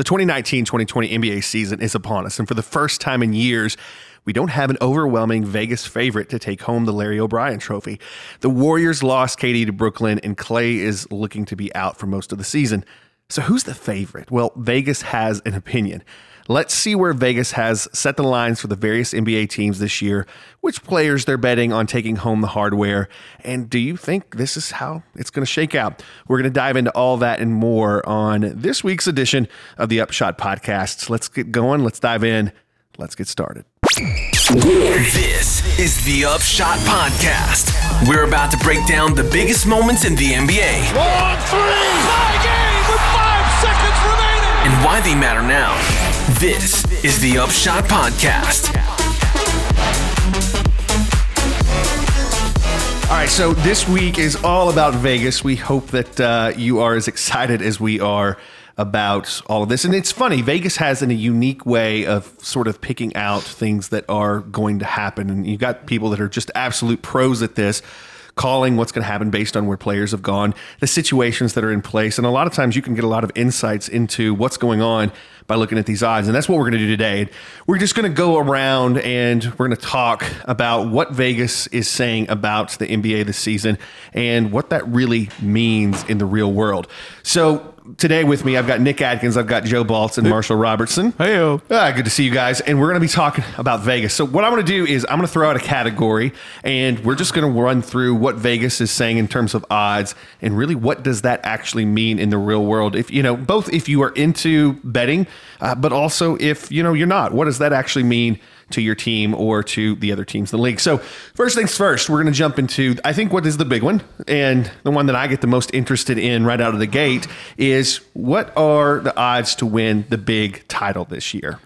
The 2019 2020 NBA season is upon us, and for the first time in years, we don't have an overwhelming Vegas favorite to take home the Larry O'Brien trophy. The Warriors lost KD to Brooklyn, and Klay is looking to be out for most of the season. So, who's the favorite? Well, Vegas has an opinion. Let's see where Vegas has set the lines for the various NBA teams this year, which players they're betting on taking home the hardware, and do you think this is how it's going to shake out? We're going to dive into all that and more on this week's edition of the Upshot Podcast. Let's get going. Let's dive in. Let's get started. This is the Upshot Podcast. We're about to break down the biggest moments in the NBA. Long three! Tie game with five seconds remaining! And why they matter now. This is the Upshot Podcast. All right, so this week is all about Vegas. We hope that uh, you are as excited as we are about all of this. And it's funny, Vegas has in a unique way of sort of picking out things that are going to happen. And you've got people that are just absolute pros at this calling what's going to happen based on where players have gone, the situations that are in place. And a lot of times you can get a lot of insights into what's going on by looking at these odds. And that's what we're going to do today. We're just going to go around and we're going to talk about what Vegas is saying about the NBA this season and what that really means in the real world. So today with me, I've got Nick Adkins, I've got Joe Baltz, and Marshall Robertson. Hey, Ah, good to see you guys. And we're going to be talking about Vegas. So, what I'm going to do is I'm going to throw out a category, and we're just going to run through what Vegas is saying in terms of odds, and really what does that actually mean in the real world? If you know, both if you are into betting, uh, but also if you know you're not, what does that actually mean? To your team or to the other teams in the league. So, first things first, we're going to jump into, I think, what is the big one, and the one that I get the most interested in right out of the gate is what are the odds to win the big title this year?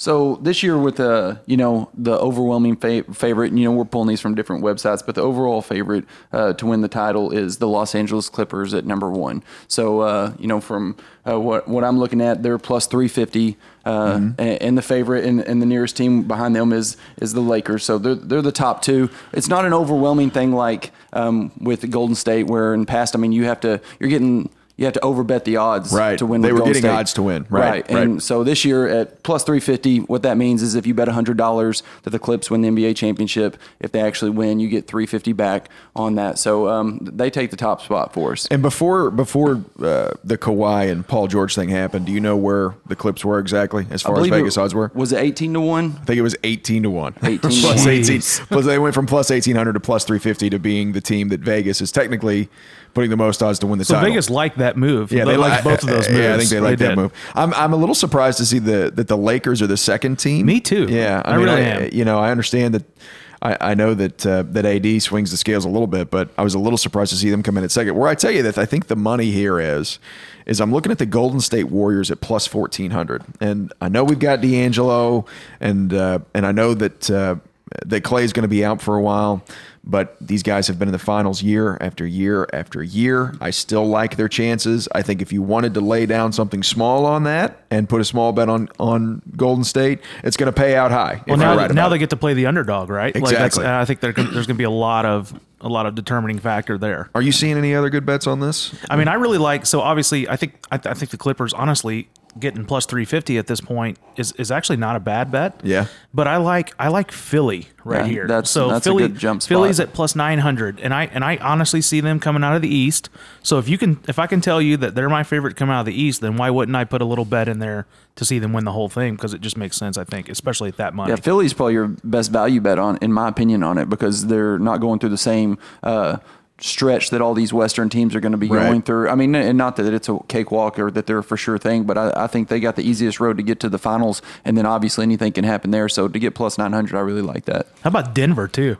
So this year, with the you know the overwhelming fa- favorite, and you know we're pulling these from different websites, but the overall favorite uh, to win the title is the Los Angeles Clippers at number one. So uh, you know from uh, what what I'm looking at, they're plus three fifty, uh, mm-hmm. and, and, the favorite and, and the nearest team behind them is is the Lakers. So they're they're the top two. It's not an overwhelming thing like um, with Golden State, where in past, I mean, you have to you're getting you have to overbet the odds right. to win. They were Golden getting State. odds to win, right? Right. And so this year at plus three fifty, what that means is if you bet hundred dollars that the Clips win the NBA championship, if they actually win, you get three fifty back on that. So um, they take the top spot for us. And before before uh, the Kawhi and Paul George thing happened, do you know where the Clips were exactly as far as Vegas odds were? Was it eighteen to one? I think it was eighteen to one. Eighteen plus eighteen. Plus they went from plus eighteen hundred to plus three fifty to being the team that Vegas is technically putting the most odds to win the so title. Vegas liked that move. Yeah, they, they liked both of those moves. Yeah, I think they liked they that did. move. I'm I'm a little surprised to see the that the Lakers are the second team. Me too. Yeah, I, I mean, really I, am. You know, I understand that. I, I know that uh, that AD swings the scales a little bit, but I was a little surprised to see them come in at second. Where I tell you that I think the money here is, is I'm looking at the Golden State Warriors at plus fourteen hundred, and I know we've got D'Angelo, and uh, and I know that uh, that is going to be out for a while. But these guys have been in the finals year after year after year. I still like their chances. I think if you wanted to lay down something small on that and put a small bet on on Golden State, it's going to pay out high. Well, now, right now they get to play the underdog, right? Exactly. Like I think there's going to be a lot of a lot of determining factor there. Are you seeing any other good bets on this? I mean, I really like. So obviously, I think I, I think the Clippers, honestly, getting plus 350 at this point is, is actually not a bad bet. Yeah. But I like I like Philly right Yeah, here. that's- so that's a Philly good jump spot. Philly's at plus 900 and I and I honestly see them coming out of the East. So if you can if I can tell you that they're my favorite come out of the East, then why wouldn't I put a little bet in there to see them win the whole thing because it just makes sense, I think, especially at that money. Yeah, Philly's probably your best value bet on, in my opinion, on it because they're not going through the same uh, stretch that all these Western teams are going to be Right. going through. I mean, and not that it's a cakewalk or that they're a for sure thing, but I, I think they got the easiest road to get to the finals, and then obviously anything can happen there. So to get plus nine hundred, I really like that. How about Denver too?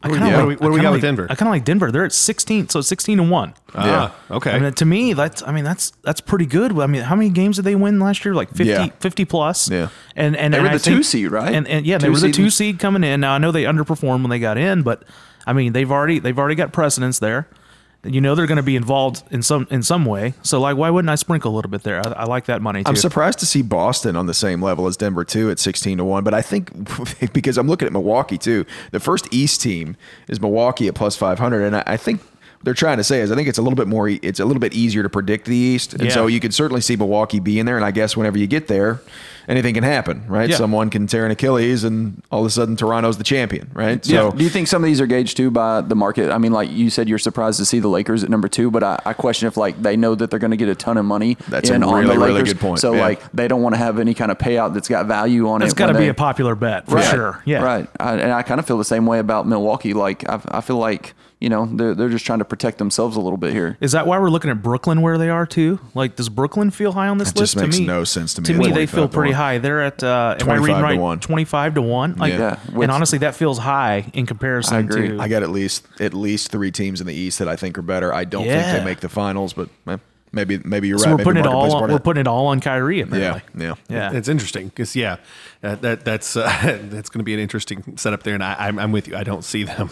I kinda yeah. like- What do we- what do we got like, with Denver? I kind of like Denver. They're at 16, so it's 16 and one. Ah, okay. I mean, to me, that's I mean that's that's pretty good. I mean, how many games did they win last year? Like 50, Yeah. 50 plus. Yeah. and and They and were I the think- two seed, right? And, and yeah, they Two were the two seed coming in. Now I know they underperformed when they got in, but I mean they've already they've already got precedence there. You know they're going to be involved in some in some way. So like, why wouldn't I sprinkle a little bit there? I, I like that money too. I'm surprised to see Boston on the same level as Denver too at 16 to 1, but I think because I'm looking at Milwaukee too. The first East team is Milwaukee at plus 500 and I, I think they're trying to say is I think it's a little bit more e- it's a little bit easier to predict the East, and Yeah. so you could certainly see Milwaukee be in there. And I guess whenever you get there, anything can happen, right? Yeah. Someone can tear an Achilles, and all of a sudden Toronto's the champion, right? So do you think some of these are gauged too by the market? I mean, like you said, you're surprised to see the Lakers at number two, but I, I question if like they know that they're going to get a ton of money That's a in on really, the really Lakers. good point, So yeah. like they don't want to have any kind of payout that's got value on It's it. It's got to be they- a popular bet for Right. sure. Yeah. Right. I, and I kind of feel the same way about Milwaukee. Like I, I feel like you know they're they're just trying to protect themselves a little bit here. Is that why we're looking at Brooklyn where they are too? Like, does Brooklyn feel high on this That list? just makes to me, no sense to me To me, they feel pretty one. high. They're at uh, am I 25 reading to right? one. Twenty-five to one. Like, Yeah. Yeah, and honestly, that feels high in comparison I agree. to. I got at least at least three teams in the East that I think are better. I don't think they make the finals, but eh, maybe maybe you're so right. we're Maybe putting it market plays a all. part in We're it. putting it all on Kyrie. yeah, Apparently. yeah. Yeah. It's interesting because yeah, uh, that that's uh, that's going to be an interesting setup there, and I, I'm, I'm with you. I don't see them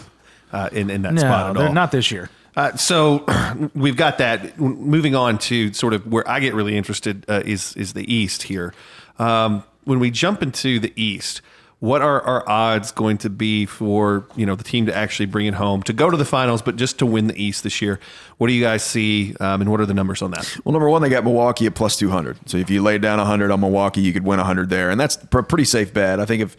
uh, in in that spot at they're all. not this year. Uh, so we've got that. Moving on to sort of where I get really interested uh, is is the East here. Um, when we jump into the East, what are our odds going to be for you know the team to actually bring it home to go to the finals, but just to win the East this year? What do you guys see, um, and what are the numbers on that? Well, number one, they got Milwaukee at plus 200. So if you lay down 100 on Milwaukee, you could win 100 there. And that's a pretty safe bet. I think if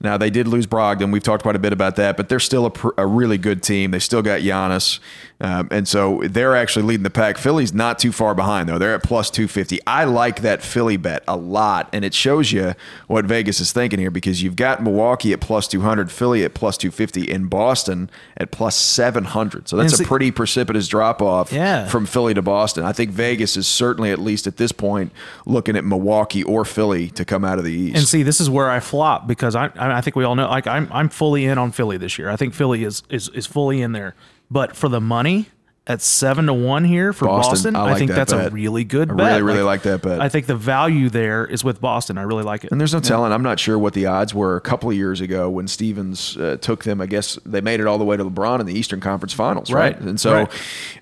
now they did lose Brogdon, we've talked quite a bit about that, but they're still a, pr- a really good team. They still got Giannis. Um, and so they're actually leading the pack. Philly's not too far behind, though. They're at plus 250. I like that Philly bet a lot. And it shows you what Vegas is thinking here because you've got Milwaukee at plus 200, Philly at plus 250, and Boston at plus 700. So that's a pretty precipitous drop off Yeah. from Philly to Boston. I think Vegas is certainly, at least at this point, looking at Milwaukee or Philly to come out of the East. And see, this is where I flop because I I I think we all know like I'm I'm fully in on Philly this year. I think Philly is is is fully in there. But for the money at seven to one here for Boston, Boston, I I, like think that that's a really good bet. I bet. really, really like that bet. I think the value there is with Boston. I really like it. And there's no telling. I'm not sure what the odds were a couple of years ago when Stevens uh, took them. I guess they made it all the way to LeBron in the Eastern Conference Finals, right? Right. And so Right.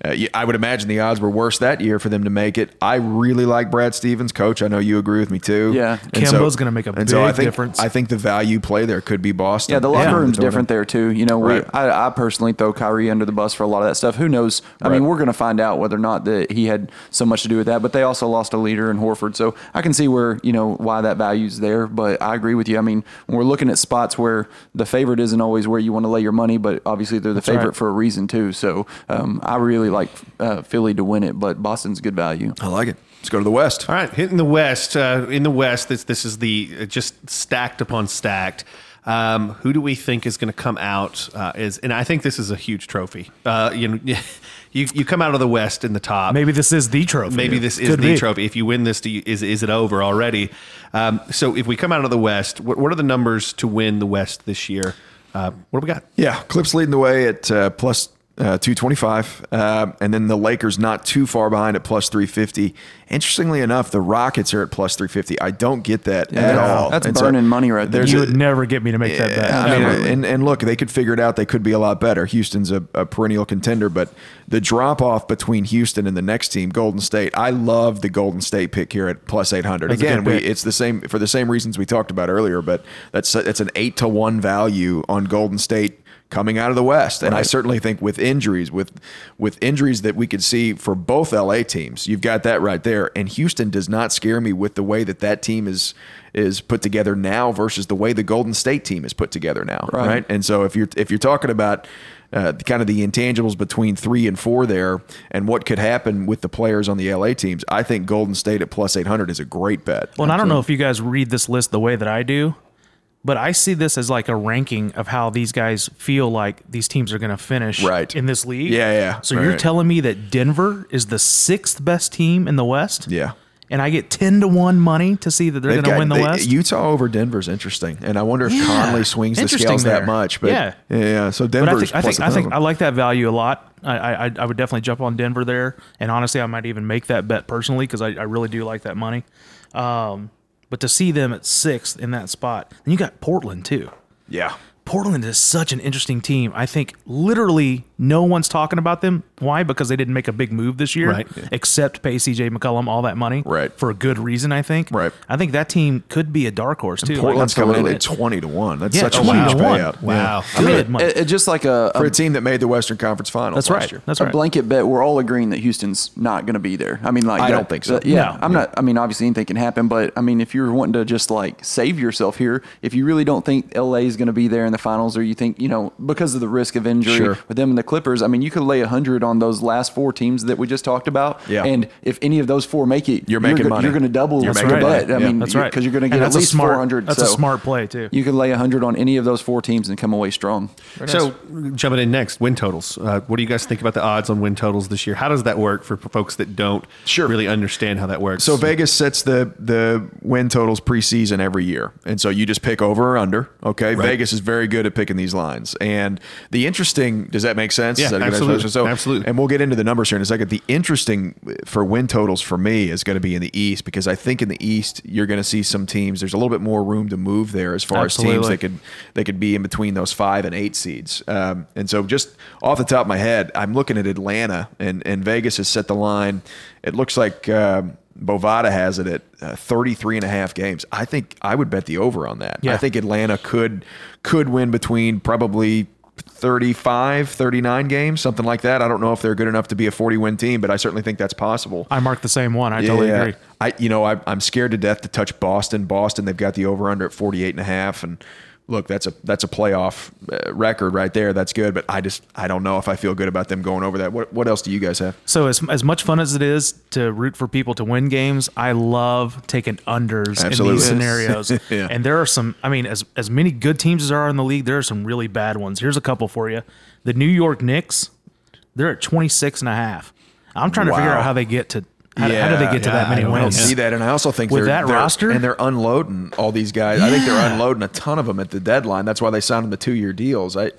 uh, I would imagine the odds were worse that year for them to make it. I really like Brad Stevens, coach. I know you agree with me too. Yeah. And Kemba's gonna make a and so I big think, difference. I think the value play there could be Boston. Yeah, the locker Yeah. room's different there too. You know, we, Right. I, I personally throw Kyrie under the bus for a lot of that stuff. Who knows? I mean, we're going to find out whether or not that he had so much to do with that. But they also lost a leader in Horford, so I can see where you know why that value's there. But I agree with you. I mean, when we're looking at spots where the favorite isn't always where you want to lay your money, but obviously they're the favorite right. for a reason too. So um, I really like uh, Philly to win it, but Boston's good value. I like it. Let's go to the West. All right, hitting the West. Uh, in the West, this this is the uh, just stacked upon stacked. Um, who do we think is going to come out? Uh, is and I think this is a huge trophy. Uh, you know, you you come out of the West in the top. Maybe this is the trophy. Maybe this is Could the be. trophy. If you win this, do you, is is it over already? Um, so if we come out of the West, what, what are the numbers to win the West this year? Uh, what do we got? Yeah, Clips leading the way at uh, plus uh, 225. Uh, and then the Lakers not too far behind at plus 350. Interestingly enough, the Rockets are at plus 350. I don't get that at all. That's And so burning money right there. You a- would never get me to make that bet. I mean, and, and look, they could figure it out. They could be a lot better. Houston's a, a perennial contender, but the drop off between Houston and the next team, Golden State, I love the Golden State pick here at plus 800. That's Again, we, it's the same for the same reasons we talked about earlier, but that's it's an eight to one value on Golden State coming out of the West. And I certainly think with injuries, with with injuries that we could see for both LA teams, you've got that right there. And Houston does not scare me with the way that that team is is put together now versus the way the Golden State team is put together now, right? Right. And so if you're if you're talking about uh, kind of the intangibles between three and four there, and what could happen with the players on the LA teams, I think Golden State at plus eight hundred is a great bet. Well, and I don't know if you guys read this list the way that I do, but I see this as like a ranking of how these guys feel like these teams are going to finish Right. in this league. Yeah, yeah. So you're right. telling me that Denver is the sixth best team in the West? Yeah. And I get 10 to 1 money to see that they're They've going to got- win the they- West? Utah over Denver's interesting, and I wonder if Yeah. Conley swings the Interesting scales there. that much. But Yeah. yeah, yeah. So but I Denver's think I plus think I think I 1,000. like that value a lot. I, I I would definitely jump on Denver there, and honestly, I might even make that bet personally because I, I really do like that money. Um, but to see them at sixth in that spot, and you got Portland too. yeah. Portland is such an interesting team. I think literally no one's talking about them. Why? Because they didn't make a big move this year, Right. Except pay CJ McCollum all that money, Right. For a good reason, I think. Right. I think that team could be a dark horse too. Portland's Like, coming in absolutely. at twenty to one. That's Yeah, such a huge payout. Wow. Yeah. Good money. It, it just like a, For a a team that made the Western Conference Finals That's last right. year. That's right. a blanket bet. We're all agreeing that Houston's not going to be there. I mean, like I that- don't think so. that- yeah, No. I'm not. I mean, obviously anything can happen, but I mean, if you're wanting to just like save yourself here, if you really don't think LA is going to be there in the finals, or you think you know because of the risk of injury Sure. with them and the Clippers, I mean, you could lay hundred on those last four teams that we just talked about. Yeah. And if any of those four make it, You're making go- money. You're going to double your making bet. I Yeah. mean, That's right. because you're going to And get at that's a least smart- 400. That's a smart play too. You can lay hundred on any of those four teams and come away strong. So, jumping in next, win totals. Uh, what do you guys think about the odds on win totals this year? How does that work for, for folks that don't Sure. really understand how that works? So Vegas sets the the win totals preseason every year, and so you just pick over or under. Okay, Vegas is very good at picking these lines. And the interesting does that make sense? Yeah, Is that a good absolutely. So, Absolutely. And we'll get into the numbers here in a second. The interesting for win totals for me is going to be in the East because I think in the East you're going to see some teams. There's a little bit more room to move there as far as teams Absolutely. that could they could be in between those five and eight seeds. Um, and so just off the top of my head, I'm looking at Atlanta and, and Vegas has set the line. It looks like um, Bovada has it at uh, 33 and a half games. I think I would bet the over on that. Yeah. I think Atlanta could could win between probably 35, 39 games, something like that. I don't know if they're good enough to be a 40 win team, but I certainly think that's possible. I marked the same one. I totally agree. I, you know, I, I'm scared to death to touch Boston. Boston, they've got the over under at 48 and a half. And look, that's a, that's a playoff uh, record right there. That's good. But I just, I don't know if I feel good about them going over that. What, what else do you guys have? So as as much fun as it is to root for people to win games, I love taking unders in these scenarios. Yeah. And there are some. I mean, as as many good teams as there are in the league, there are some really bad ones. Here's a couple for you. The New York Knicks, they're at 26 and a half. I'm trying to figure out how they get to how, how do they get to yeah, that many don't I don't see that, and I also think With they're, that they're- roster? and they're unloading all these guys. I think they're unloading a ton of them at the deadline. That's why they signed them to two year deals. I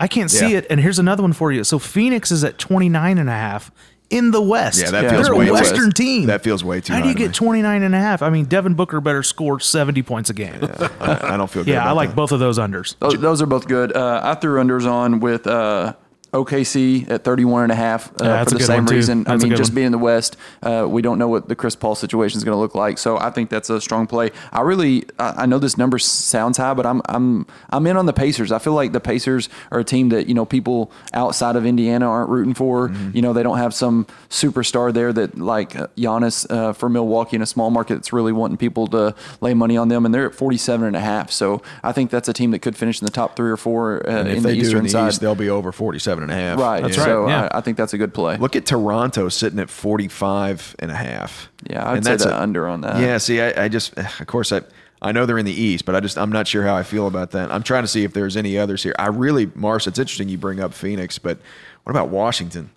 I can't see it. And here's another one for you. So Phoenix is at 29 and a half in the West. Yeah, that Yeah, feels They're way a too- Western team. That feels way too How do high you get 29 and a half? I mean, Devin Booker better score 70 points a game. Yeah, I, I don't feel good. Yeah, I like that. both of those unders. Those, those are both good. Uh, I threw unders on with uh, OKC at 31 and a half uh, Yeah, for the same reason. I mean, just one. being in the West, uh, we don't know what the Chris Paul situation is going to look like. So I think that's a strong play. I really, I I know this number sounds high, but I'm, I'm, I'm in on the Pacers. I feel like the Pacers are a team that you know people outside of Indiana aren't rooting for. Mm-hmm. You know, they don't have some superstar there that like Giannis uh, for Milwaukee in a small market that's really wanting people to lay money on them, and they're at 47 and a half. So I think that's a team that could finish in the top three or four uh, And if in they the do Eastern in the side. East, they'll be over 47 and a half. Right. That's so right, yeah. I, I think that's a good play. Look at Toronto sitting at 45 and a half. Yeah, I'd And say that's the a- under on that. Yeah, see, I, I just, eh, of course, I, I know they're in the East, but I just, I'm not sure how I feel about that. I'm trying to see if there's any others here. I really, Mars, it's interesting you bring up Phoenix, but what about Washington?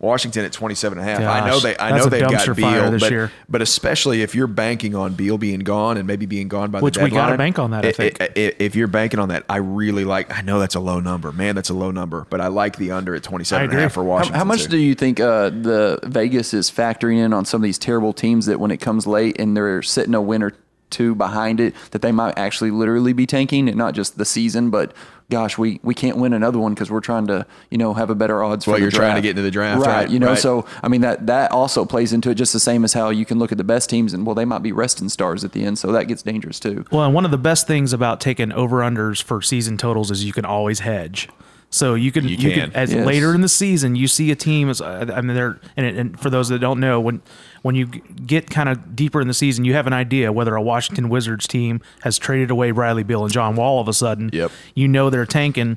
Washington at 27 and a half. I know they I know they've got Beal, this but, year. but especially if you're banking on Beal being gone and maybe being gone by Which the deadline. Which we deadline. gotta bank on that, I i- think. i- i- if you're banking on that, I really like. I know that's a low number, man. That's a low number, but I like the under at 27 and a half agree. for How, Washington. how much too. do you think uh, the Vegas is factoring in on some of these terrible teams that when it comes late and they're sitting a win or two behind it, that they might actually literally be tanking and not just the season, but gosh, we, we can't win another one because we're trying to you know have a better odds for Well, the you're trying to get into the draft, right? right, You know, right. so I mean that that also plays into it just the same as how you can look at the best teams and well they might be resting stars at the end, so that gets dangerous too. Well, and one of the best things about taking over unders for season totals is you can always hedge. So you can you, can. can, as Yes. later in the season you see a team as I mean they're and, it, and for those that don't know when when you get kind of deeper in the season you have an idea whether a Washington Wizards team has traded away Bradley Beal and John Wall all of a sudden. Yep. You know they're tanking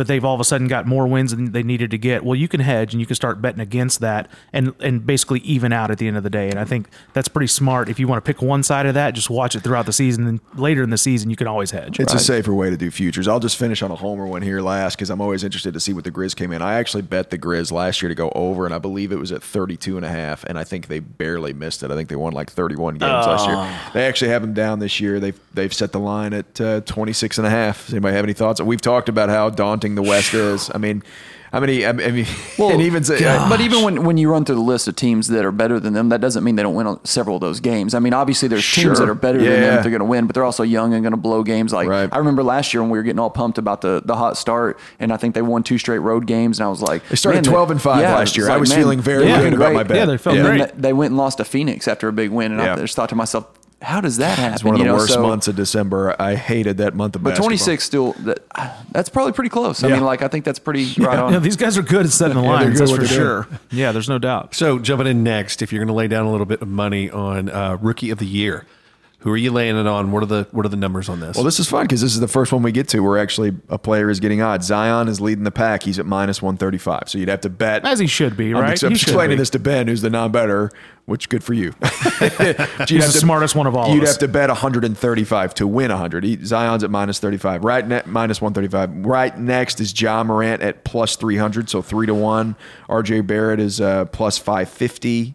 but they've all of a sudden got more wins than they needed to get. Well, you can hedge and you can start betting against that and and basically even out at the end of the day. And I think that's pretty smart. If you want to pick one side of that, just watch it throughout the season. And later in the season, you can always hedge. It's a safer way to do futures. I'll just finish on a homer one here last because I'm always interested to see what the Grizz came in. I actually bet the Grizz last year to go over, and I believe it was at 32 and a half, and I think they barely missed it. I think they won like 31 games last year. They actually have them down this year. They've they've set the line at uh, 26 and a half. Does anybody have any thoughts? We've talked about how daunting the West is. I mean, how many? I mean, and even say, uh, But even when, when you run through the list of teams that are better than them, that doesn't mean they don't win several of those games. I mean, obviously there's Sure. teams that are better than them they're going to win, but they're also young and going to blow games. Like Right. I remember last year when we were getting all pumped about the, the hot start, and I think they won two straight road games, and I was like, They started 12 and five yeah, last year. like, I was man, feeling very they're good about my bet. Yeah, they felt And then great. they- they went and lost to Phoenix after a big win, and Yeah. I just thought to myself, how does that happen? it's one of You the know, worst so- months of December. I hated that month of But basketball. 26 still, that, that's probably pretty close. I Yeah. mean, like I think that's pretty right on. Yeah, these guys are good at setting the they're lines. good that's at for what they're sure. Yeah, there's no doubt. So jumping in next, if you're going to lay down a little bit of money on uh, rookie of the year, who are you laying it on? What are the what are the numbers on this? Well, this is fun because this is the first one we get to where actually a player is getting odds. Zion is leading the pack. He's at minus 135. So you'd have to bet. As he should be, I'm right? ex- I'm explaining this to Ben, who's the non-bettor, which good for you. But you'd He's have the smartest one of all You'd us. have to bet 135 to win 100. He, Zion's at minus 35. Right ne- minus 135. Right next is Ja Morant at plus 300, so three to one. R.J. Barrett is uh, plus 550.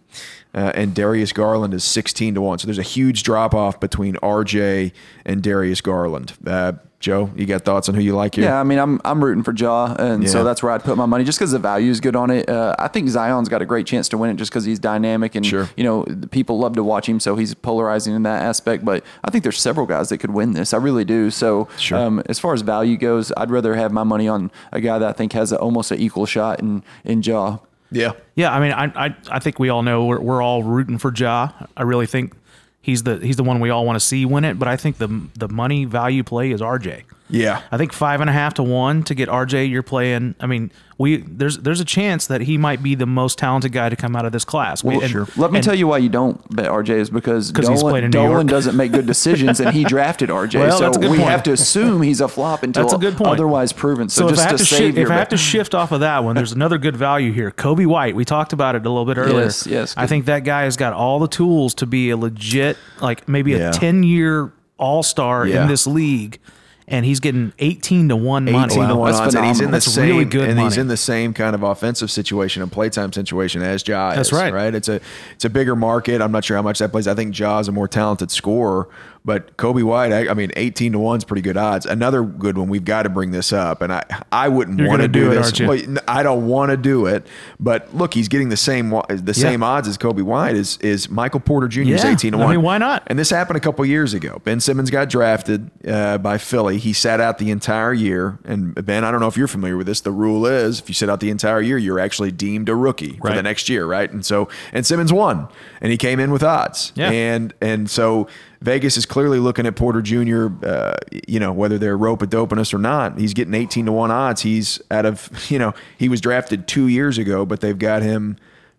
Uh, and Darius Garland is 16 to 1. So there's a huge drop off between RJ and Darius Garland. Uh, Joe, you got thoughts on who you like here? Yeah, I mean, I'm I'm rooting for Ja, and Yeah. so that's where I'd put my money, just because the value is good on it. Uh, I think Zion's got a great chance to win it, just because he's dynamic and Sure. you know the people love to watch him, so he's polarizing in that aspect. But I think there's several guys that could win this. I really do. So Sure. um, as far as value goes, I'd rather have my money on a guy that I think has a, almost an equal shot in in Ja. Yeah. Yeah, I mean, I I, I think we all know we're, we're all rooting for Ja. I really think he's the he's the one we all want to see win it. But I think the the money value play is RJ. Yeah. I think five and a half to one to get RJ. You're playing. I mean, we there's there's a chance that he might be the most talented guy to come out of this class. We- Well, and- Let me tell you why you don't bet RJ is because he's Dolan, played in New Dolan doesn't make good decisions, and he drafted RJ. Well, so that's a good we point. have to assume he's a flop until That's a good point. otherwise proven. So, So, if just I have to, save shift, if I have to shift off of that one, there's another good value here. Coby White. We talked about it a little bit earlier. Yes, yes, I think that guy has got all the tools to be a legit, like maybe Yeah. a 10 year all star Yeah. in this league, and he's getting 18 to one money. 18 to 1 That's odds, and he's in the. That's same really good and he's in the same kind of offensive situation and playtime situation as Ja is. That's right. Right. It's a it's a bigger market. I'm not sure how much that plays. I think Ja is a more talented scorer, but Coby White, I, I mean, 18 to 1 is pretty good odds. Another good one. We've got to bring this up, and I I wouldn't want to do do it, this. Well, I don't want to do it, but look, he's getting the same the same odds as Coby White is is Michael Porter Jr. is Yeah. 18 to I 1. mean, why not? And this happened a couple years ago. Ben Simmons got drafted uh, by Philly. He sat out the entire year. And Ben, I don't know if you're familiar with this. The rule is if you sit out the entire year, you're actually deemed a rookie for the next year, right? And so, and Simmons won, and he came in with odds. Yeah. And and so Vegas is clearly looking at Porter Jr. Uh, you know whether they're rope a doping us or not. He's getting 18 to one odds. He's out of you know he was drafted two years ago, but they've got him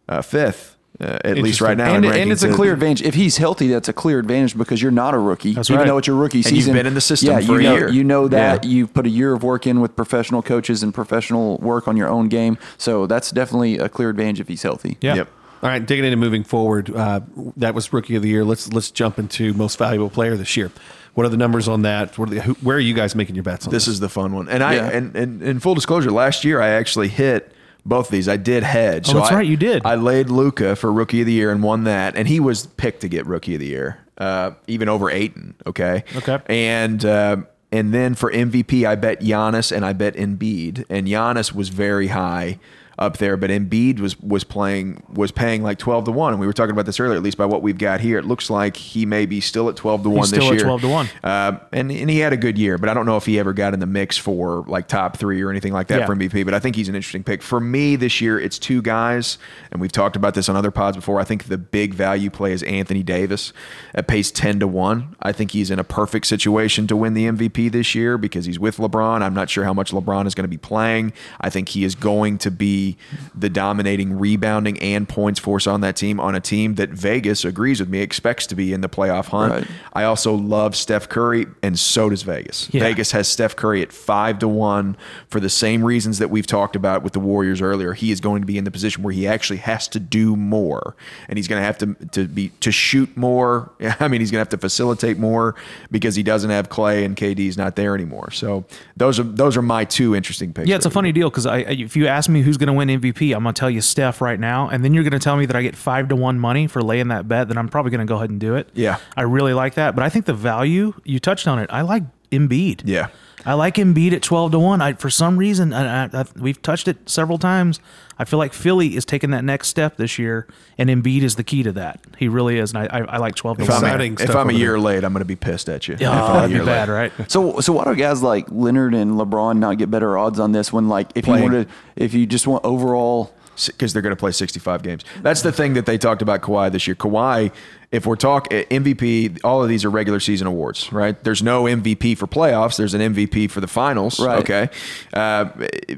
uh, fifth. Uh, at least right now, and, in and it's a clear advantage. If he's healthy, that's a clear advantage because you're not a rookie. That's even right. though it's your rookie you've season. been in the system yeah, for you a know, year. You know that. Yeah. You've put a year of work in with professional coaches and professional work on your own game. So that's definitely a clear advantage if he's healthy. Yeah. Yep. All right, digging into moving forward, uh, that was rookie of the year. Let's let's jump into most valuable player this year. What are the numbers on that? What are the, who, where are you guys making your bets on This this? is the fun one. And I Yeah. and, and in full disclosure, last year I actually hit both of these. I did hedge. Oh, that's I, right, you did. I laid Luka for rookie of the year and won that, and he was picked to get rookie of the year, uh, even over Ayton. Okay. Okay. And uh, and then for MVP, I bet Giannis and I bet Embiid, and Giannis was very high up there, but Embiid was was playing was paying like twelve to one, and we were talking about this earlier. At least by what we've got here, it looks like he may be still at twelve to one He's this still at year. 12 to 1. Uh, and and he had a good year, but I don't know if he ever got in the mix for like top three or anything like that Yeah. for MVP. But I think he's an interesting pick for me this year. It's two guys, and we've talked about this on other pods before. I think the big value play is Anthony Davis at pace ten to one. I think he's in a perfect situation to win the MVP this year because he's with LeBron. I'm not sure how much LeBron is going to be playing. I think he is going to be the dominating rebounding and points force on that team on a team that Vegas agrees with me expects to be in the playoff hunt. Right. I also love Steph Curry, and so does Vegas. Yeah. Vegas has Steph Curry at five to one for the same reasons that we've talked about with the Warriors earlier. He is going to be in the position where he actually has to do more, and he's going to have to to be to shoot more. I mean, he's going to have to facilitate more because he doesn't have Klay and KD KD's not there anymore. So those are those are my two interesting picks. Yeah, it's a funny deal because I, I- if you ask me who's going to win MVP, I'm going to tell you Steph right now, and then you're going to tell me that I get five to one money for laying that bet. Then I'm probably going to go ahead and do it. Yeah. I really like that, but I think the value you touched on it. I like Embiid. Yeah. I like Embiid at twelve to one. I for some reason, I, I, I, we've touched it several times. I feel like Philly is taking that next step this year, and Embiid is the key to that. He really is, and I, I, I like twelve to If one. I'm, a, Exciting if I'm a over year late, I'm going to be pissed at you. If Oh, that'd be bad, late. right? So, so why do guys like Leonard and LeBron not get better odds on this when, like, if Playing. you wanted, if you just want overall, because they're going to play 65 games. That's the thing that they talked about Kawhi this year. Kawhi, if we're talking MVP, all of these are regular season awards, right? There's no MVP for playoffs. There's an MVP for the finals, Right. okay? Uh,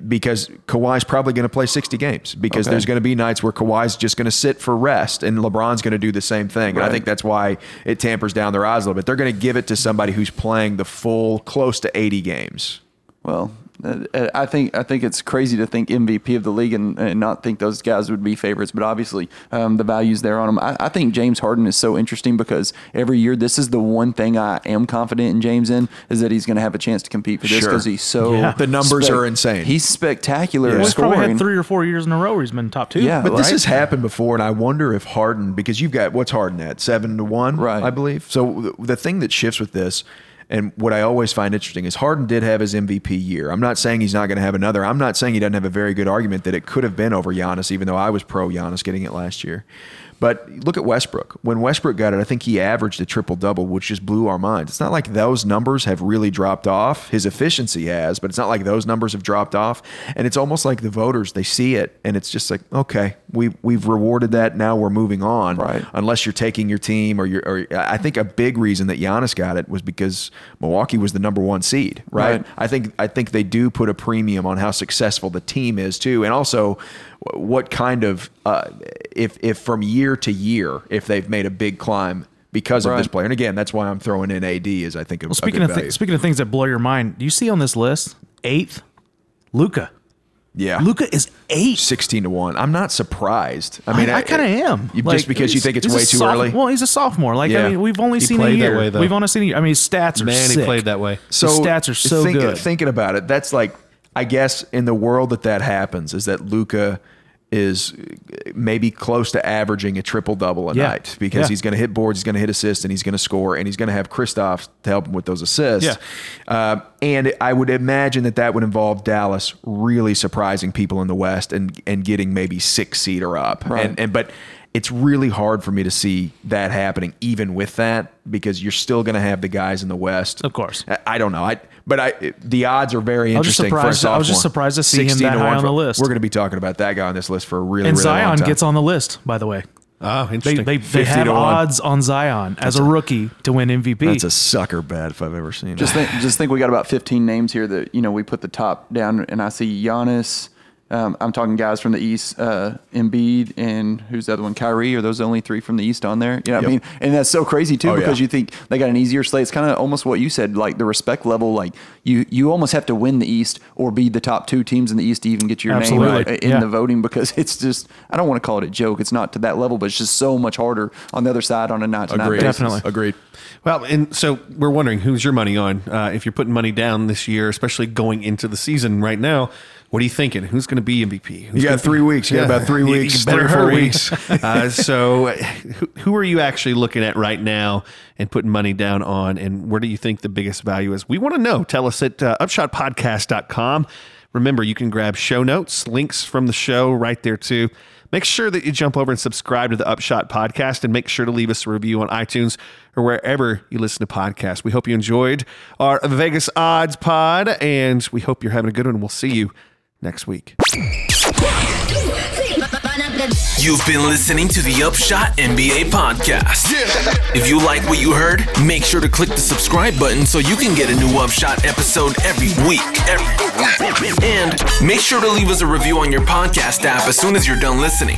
because Kawhi's probably going to play 60 games because Okay. there's going to be nights where Kawhi's just going to sit for rest and LeBron's going to do the same thing. And I think that's why it tampers down their eyes a little bit. They're going to give it to somebody who's playing the full close to 80 games. well, I think I think it's crazy to think MVP of the league and, and not think those guys would be favorites. But obviously, um, the values there on them. I, I think James Harden is so interesting because every year this is the one thing I am confident in James in is that he's going to have a chance to compete for this Sure. because he's so Yeah. The numbers are insane. He's spectacular Well, at he's probably scoring. had three or four years in a row where he's been top two. Yeah, But this has happened before, and I wonder if Harden, because you've got what's Harden at seven to one, Right. I believe. So the, the thing that shifts with this, and what I always find interesting is Harden did have his MVP year. I'm not saying he's not going to have another. I'm not saying he doesn't have a very good argument that it could have been over Giannis, even though I was pro Giannis getting it last year. But look at Westbrook. When Westbrook got it, I think he averaged a triple double, which just blew our minds. It's not like those numbers have really dropped off. His efficiency has, but it's not like those numbers have dropped off. And it's almost like the voters they see it, and it's just like, okay, we we've rewarded that. Now we're moving on. Right. Unless you're taking your team, or you're, or I think a big reason that Giannis got it was because Milwaukee was the number one seed. Right. Right. I think I think they do put a premium on how successful the team is too, and also what kind of uh, if if from year to year if they've made a big climb because of this player. And again, that's why I'm throwing in AD as I think of Well, speaking of th- speaking of things that blow your mind, do you see on this list eighth, Luka? Yeah, Luka is eight. sixteen to one. I'm not surprised. I mean, I, kind of am. You, Like, just because you think it's he's a way too soph- early. Well, he's a sophomore. Like Yeah. I mean, we've only He seen a played that year. way, though. we've only seen a year. I mean, his stats are Man, sick. he played that way. His stats are so think- good. Thinking about it, that's like I guess in the world that that happens is that Luka is maybe close to averaging a triple double a Yeah. night because Yeah. he's going to hit boards, he's going to hit assists, and he's going to score, and he's going to have Kristaps to help him with those assists. Yeah. Uh, and I would imagine that that would involve Dallas really surprising people in the West and and getting maybe six seed or up. Right. And and but it's really hard for me to see that happening, even with that, because you're still going to have the guys in the West. Of course. I, I don't know. I but I the odds are very I was just interesting. for a surprised- I was just surprised to see him that high on for- the list. We're going to be talking about that guy on this list for a really, and really long Zion time. gets on the list, by the way. Oh, They interesting. they, they 50 have odds on Zion as a rookie to win MVP. That's a sucker bet if I've ever seen Just it. think, just think, we got about 15 names here that you know we put the top down, and I see Giannis. Um, I'm talking guys from the East, uh, Embiid, and who's the other one? Kyrie. Are those the only three from the East on there? You know what I mean? And that's so crazy too Oh, because yeah. you think they got an easier slate. It's kind of almost what you said, like the respect level. Like you, you almost have to win the East or be the top two teams in the East to even get your Absolutely. name in Yeah. the voting because it's just I don't want to call it a joke. It's not to that level, but it's just so much harder on the other side on a night to night basis. Definitely. Agreed. Well, and so we're wondering who's your money on uh, if you're putting money down this year, especially going into the season right now. What are you thinking? Who's going to be MVP? Who's You got three be- weeks. You got about three weeks, three or four hurry. weeks. uh, so, who, who are you actually looking at right now and putting money down on? And where do you think the biggest value is? We want to know. Tell us at uh, upshotpodcast.com. Remember, you can grab show notes, links from the show right there too. Make sure that you jump over and subscribe to the Upshot podcast and make sure to leave us a review on iTunes or wherever you listen to podcasts. We hope you enjoyed our Vegas odds pod and we hope you're having a good one. We'll see you next week. You've been listening to the Upshot NBA podcast. If you like what you heard, make sure to click the subscribe button so you can get a new Upshot episode every week. Every week. And make sure to leave us a review on your podcast app as soon as you're done listening.